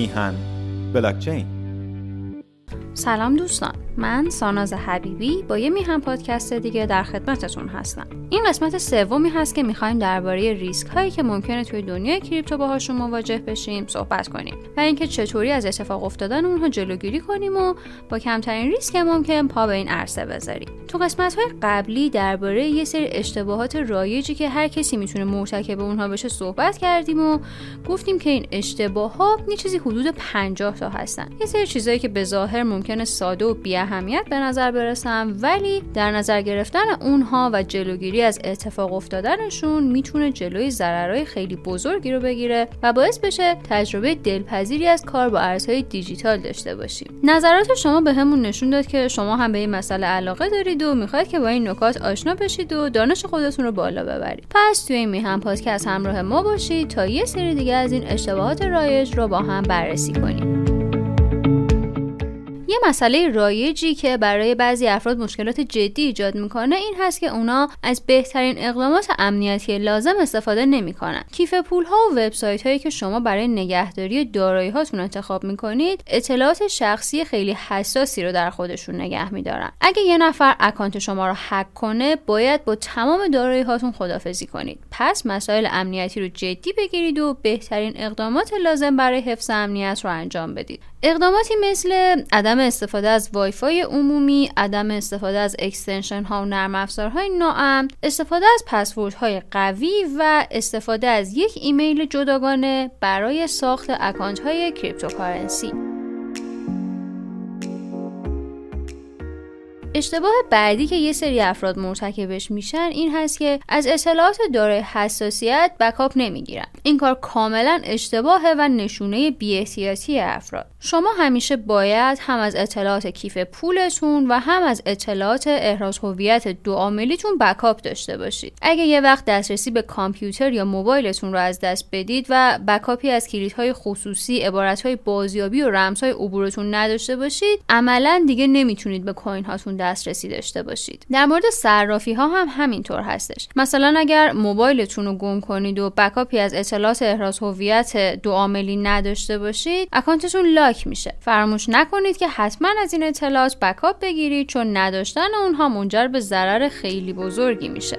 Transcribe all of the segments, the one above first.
میهن. بلاکچین. سلام دوستان. من ساناز حبیبی با یه میهم پادکست دیگه در خدمتتون هستم. این قسمت سومی هست که می‌خوایم درباره ریسک هایی که ممکنه توی دنیای کریپتو باهاشون مواجه بشیم صحبت کنیم و اینکه چطوری از اتفاق افتادن اونها جلوگیری کنیم و با کمترین ریسک ممکن پا به این عرصه بذاریم. تو قسمت های قبلی درباره یه سری اشتباهات رایجی که هر کسی می‌تونه مرتکب اونها بشه صحبت کردیم و گفتیم که این اشتباه ها یه چیزی حدود 50 تا هستن. یه سری چیزایی که به ظاهر ممکنه ساده و بی اهمیت به نظر برسن ولی در نظر گرفتن اونها و جلوگیری از اتفاق افتادنشون می‌تونه جلوی ضررهای خیلی بزرگی رو بگیره و باعث بشه تجربه دلپذیری از کار با ارزهای دیجیتال داشته باشیم. نظرات شما به نشون داد که شما هم به این مسئله علاقه دارید و می‌خواید که با این نکات آشنا بشید و دانش خودتون رو بالا ببرید. پس توی این میهم پادکست همراه ما باشید تا یه سری دیگه از این اشتباهات رایج رو با هم بررسی کنیم. یه مسئله رایجی که برای بعضی افراد مشکلات جدی ایجاد می‌کنه این هست که اونا از بهترین اقدامات امنیتی لازم استفاده نمی‌کنن. کیف پول ها و وبسایت هایی که شما برای نگهداری دارایی هاتون انتخاب می‌کنید اطلاعات شخصی خیلی حساسی رو در خودشون نگه میدارن. اگه یه نفر اکانت شما رو هک کنه باید با تمام دارایی هاتون خدافظی کنید. پس مسائل امنیتی رو جدی بگیرید و بهترین اقدامات لازم برای حفظ امنیت رو انجام بدید. اقداماتی مثل عدم استفاده از وایفای عمومی، عدم استفاده از extension ها و نرم افزارهای ناامن، استفاده از پسورد های قوی و استفاده از یک ایمیل جداگانه برای ساخت اکانت های cryptocurrency. اشتباه بعدی که یه سری افراد مرتکبش میشن این هست که از اطلاعات دارای حساسیت backup نمی‌گیرن. این کار کاملا اشتباهه و نشونه بی‌احتیاطی افراد. شما همیشه باید هم از اطلاعات کیف پولتون و هم از اطلاعات احراز هویت دو عاملیتون backup داشته باشید. اگه یه وقت دسترسی به کامپیوتر یا موبایلتون رو از دست بدید و backup ی از کلیدهای خصوصی عبارتهای بازیابی و رمزهای عبورتون نداشته باشید عملا دیگه نمی‌تونید به coin هاتون دسترسی داشته باشید. در مورد صرافی ها هم همینطور هستش. مثلا اگر موبایلتون رو گم کنید و بکاپی از اطلاعات احراز هویت دو عاملی نداشته باشید اکانتتون لاک میشه. فراموش نکنید که حتما از این اطلاعات بکاپ بگیرید چون نداشتن اونها منجر به ضرر خیلی بزرگی میشه.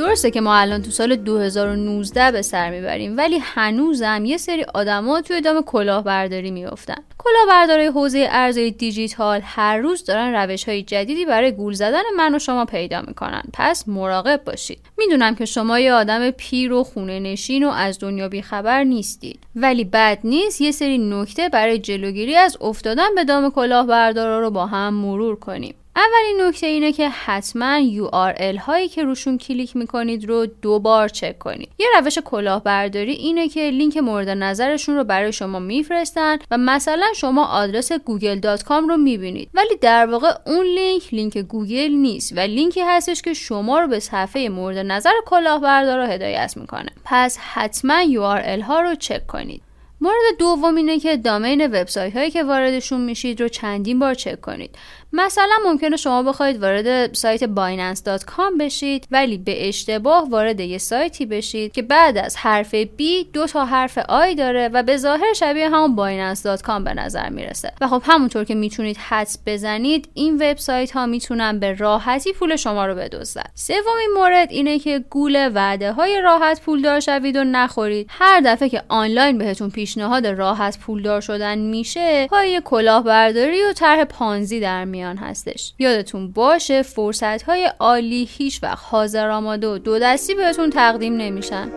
درسته که ما الان تو سال 2019 به سر می‌بریم ولی هنوزم یه سری آدما توی دام کلاهبرداری میفتن کلاهبردارای حوزه ارزهای دیجیتال هر روز دارن روش های جدیدی برای گول زدن من و شما پیدا می‌کنن. پس مراقب باشید. می‌دونم که شما یه آدم پیر و خونه نشین و از دنیا بیخبر نیستید. ولی بد نیست یه سری نکته برای جلوگیری از افتادن به دام کلاهبردارا رو با هم مرور کنیم. اولین نکته اینه که حتما URL هایی که روشون کلیک می‌کنید رو دو بار چک کنید. یه روش کلاهبرداری اینه که لینک مورد نظرشون رو برای شما میفرستن و مثلا شما آدرس google.com رو می‌بینید. ولی در واقع اون لینک لینک گوگل نیست و لینکی هستش که شما رو به صفحه مورد نظر کلاهبردارا هدایت می‌کنه. پس حتما URL ها رو چک کنید. مورد دوم اینه که domain وبسایت هایی که واردشون میشید رو چندین بار چک کنید. مثلا ممکنه شما بخواید وارد سایت binance.com بشید ولی به اشتباه وارد یه سایتی بشید که بعد از حرف B دو تا حرف آی داره و به ظاهر شبیه همون binance.com به نظر می‌رسه. و خب همونطور که می‌تونید حدس بزنید این وبسایت ها می‌تونن به راحتی پول شما رو بدزدن. سومین مورد اینه که گول وعده های راحت پولدار شوید رو نخورید. هر دفعه که آنلاین بهتون پیشنهاد راحت پولدار شدن میشه پای کلاهبرداری و طرح پانزی در میاد. هستش. یادتون باشه فرصت های عالی هیچ وقت حاضر آماده و دو دستی بهتون تقدیم نمیشن.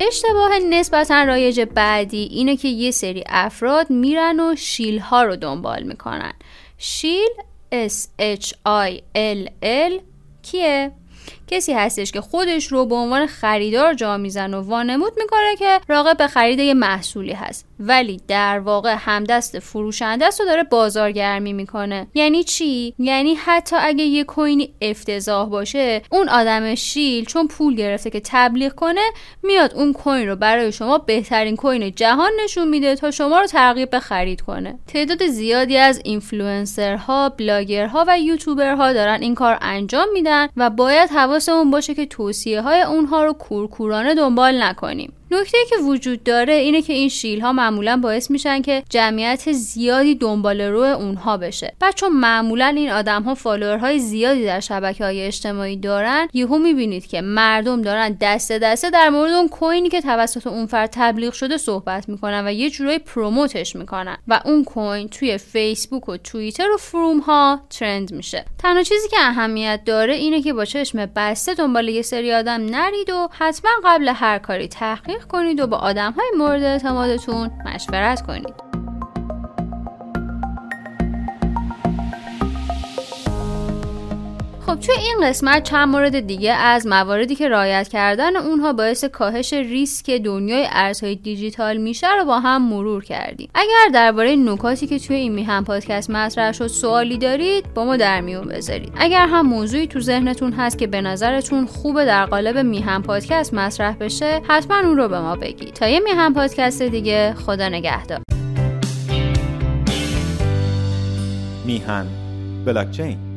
اشتباه نسبتا رایج بعدی اینه که یه سری افراد میرن و شیل ها رو دنبال می‌کنن. شیل S H I L L کیه؟ کسی هستش که خودش رو به عنوان خریدار جا میزن و وانمود می‌کنه که راقب به خرید یه محصولی هست. ولی در واقع همدست فروشنده است و داره بازارگرمی می‌کنه. یعنی چی؟ یعنی حتی اگه یه کوینی افتضاح باشه اون آدم شیل چون پول گرفته که تبلیغ کنه میاد اون coin رو برای شما بهترین coin جهان نشون میده تا شما رو ترغیب به خرید کنه. تعداد زیادی از اینفلوئنسرها بلاگرها و یوتیوبرها دارن این کار انجام میدن و باید حواس حواسمون باشه که توصیه های اونها رو کورکورانه دنبال نکنیم. نکته که وجود داره اینه که این shill ها معمولا باعث میشن که جمعیت زیادی دنبال رو اونها بشه. بعد چون معمولا این آدم ها follower های زیادی در شبکه های اجتماعی دارن یهو می‌بینید که مردم دارن دسته دسته در مورد اون کوینی که توسط اون فرد تبلیغ شده صحبت می‌کنن و یه جورایی promote ش می‌کنن و اون coin توی فیسبوک و توییتر و forum ها trend میشه. تنها چیزی که اهمیت داره اینه که با چشم بسته دنبال یه سری آدم نرید و حتما قبل هر کاری تحقیق کنید و با آدم های مورد اعتمادتون مشورت کنید. خب توی این قسمت چند مورد دیگه از مواردی که رایت کردن اونها باعث کاهش ریسک دنیای ارزهای دیجیتال میشه رو با هم مرور کردیم. اگر درباره نکاتی که توی این میهم پادکست مطرح شد سوالی دارید با ما در میون بذارید. اگر هم موضوعی تو ذهنتون هست که به نظرتون خوبه در قالب میهم پادکست مطرح بشه حتما اون رو به ما بگید. تا یه میهم پادکست دیگه خدا نگهدار. میهن بلاکچین.